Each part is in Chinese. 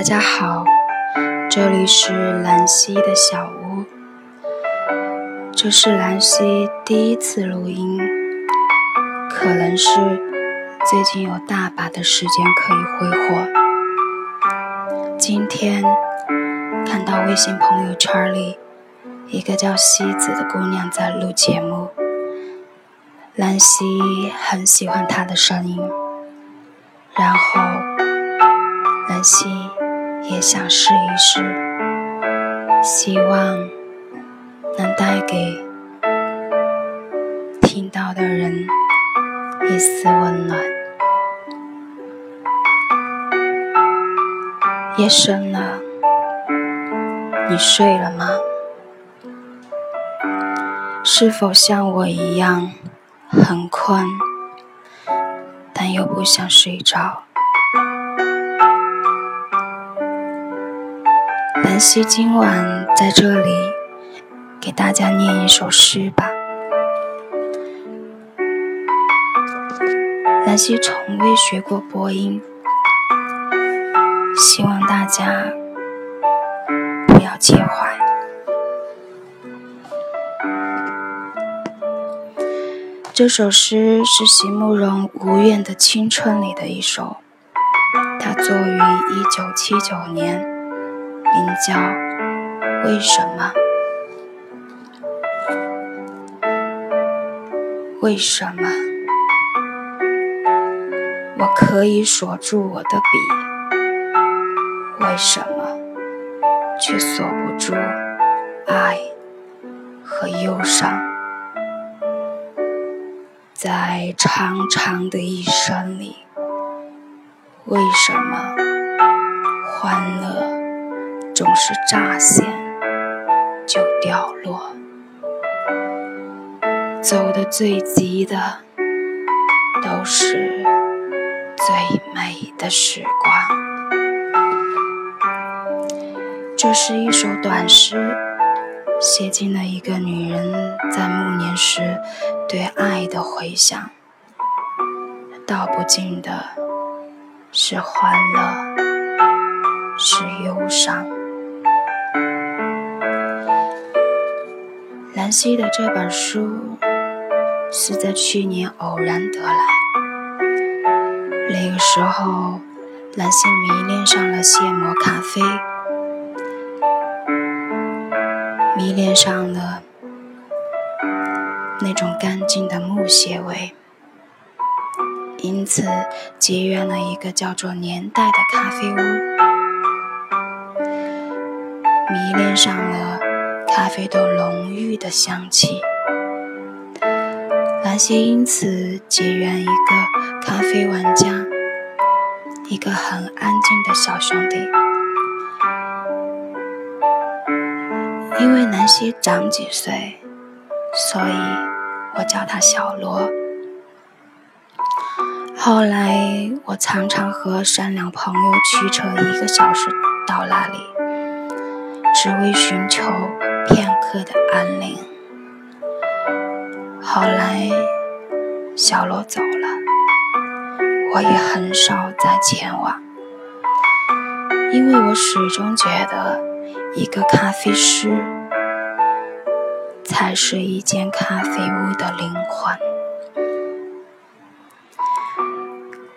大家好，这里是兰溪的小屋。这是兰溪第一次录音，可能是最近有大把的时间可以挥霍。今天看到微信朋友圈里一个叫西子的姑娘在录节目，兰溪很喜欢她的声音，然后兰溪也想试一试，希望能带给听到的人一丝温暖。夜深了，你睡了吗？是否像我一样很困，但又不想睡着？兰溪今晚在这里给大家念一首诗吧。兰溪从未学过播音。希望大家不要介怀。这首诗是席慕容《无怨的青春》里的一首，它作于一九七九年，名叫《为什么》。为什么我可以锁住我的笔？为什么却锁不住爱和忧伤？在长长的一生里，为什么欢乐总是乍现就掉落？走得最急的都是最美的时光。这是一首短诗，写尽了一个女人在暮年时对爱的回想。道不尽的是欢乐，是忧伤。兰溪的这本书是在去年偶然得来，那个时候兰溪迷恋上了现磨咖啡。迷恋上了那种干净的木屑味，因此结缘了一个叫做年代的咖啡屋。迷恋上了咖啡豆浓郁的香气，兰溪因此结缘一个咖啡玩家，一个很安静的小兄弟。因为南希长几岁，所以我叫他小罗。后来我常常和善良朋友驱车一个小时到那里，只为寻求片刻的安宁。后来小罗走了，我也很少再前往，因为我始终觉得。一个咖啡师，才是一间咖啡屋的灵魂。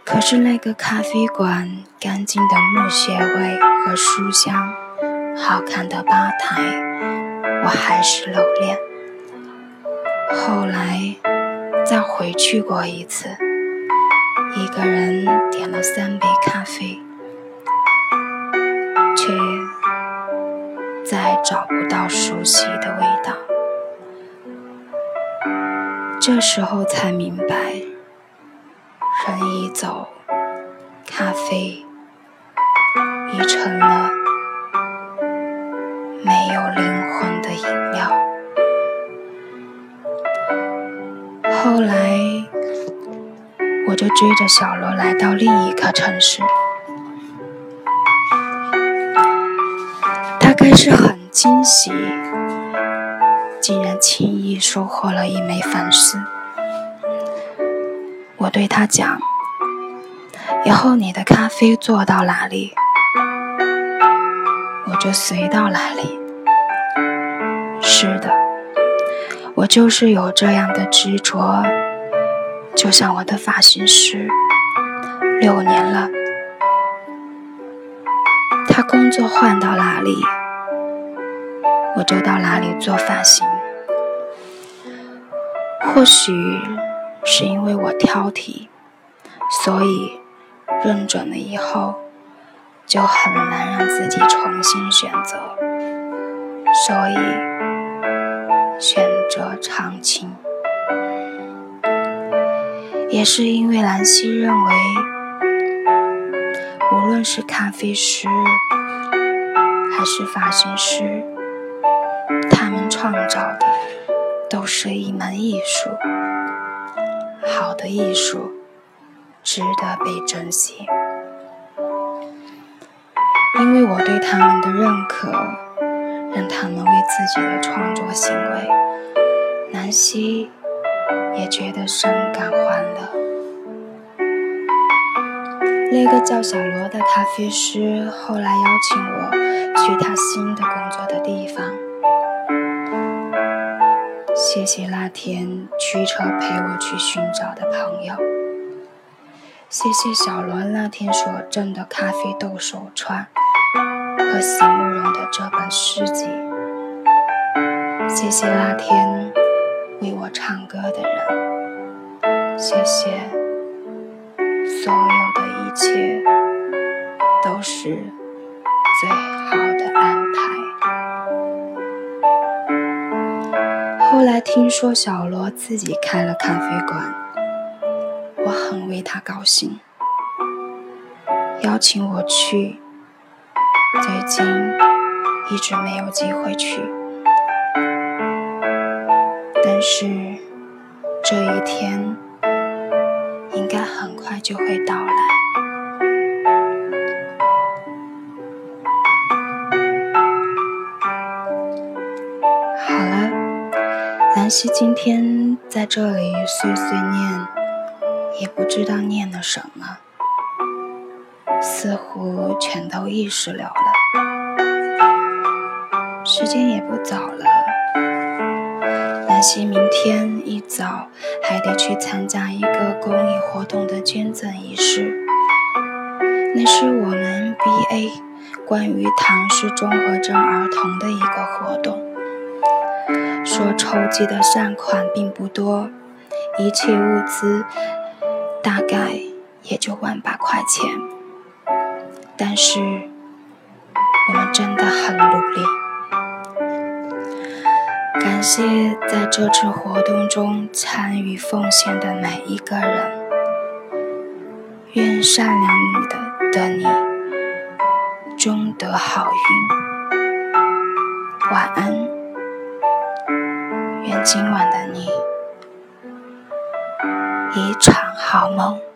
可是那个咖啡馆干净的木屑味和书香，好看的吧台，我还是留恋。后来再回去过一次，一个人点了三杯咖啡，却。再找不到熟悉的味道，这时候才明白，人一走，咖啡已成了追着小罗来到另一个城市。他开始很惊喜，竟然轻易收获了一枚粉丝。我对他讲：“以后你的咖啡做到哪里，我就随到哪里。是的，我就是有这样的执着，就像我的发型师，六年了，他工作换到哪里，我就到哪里做发型。或许是因为我挑剔，所以认准了以后，就很难让自己重新选择，所以。选择长青，也是因为兰溪认为，无论是咖啡师还是发型师，他们创造的都是一门艺术，好的艺术值得被珍惜。因为我对他们的认可。让他们为自己的创作行为，南希也觉得深感欢乐。那个叫小罗的咖啡师后来邀请我去他新的工作的地方。谢谢那天驱车陪我去寻找的朋友。谢谢小罗那天所赠的咖啡豆手串。和席慕容的这本诗集，谢谢那天为我唱歌的人，谢谢所有的一切都是最好的安排。后来听说小罗自己开了咖啡馆，我很为他高兴，邀请我去。最近一直没有机会去，是这一天应该很快就会到来。好了，兰溪今天在这里碎碎念，也不知道念了什么。似乎全都意识了了，时间也不早了。兰溪明天一早还得去参加一个公益活动的捐赠仪式，那是我们 BA 关于唐氏综合症儿童的一个活动。说筹集的善款并不多，一切物资大概也就万把块钱。但是，我们真的很努力。感谢在这次活动中参与奉献的每一个人。愿善良的的你终得好运。晚安。愿今晚的你一场好梦。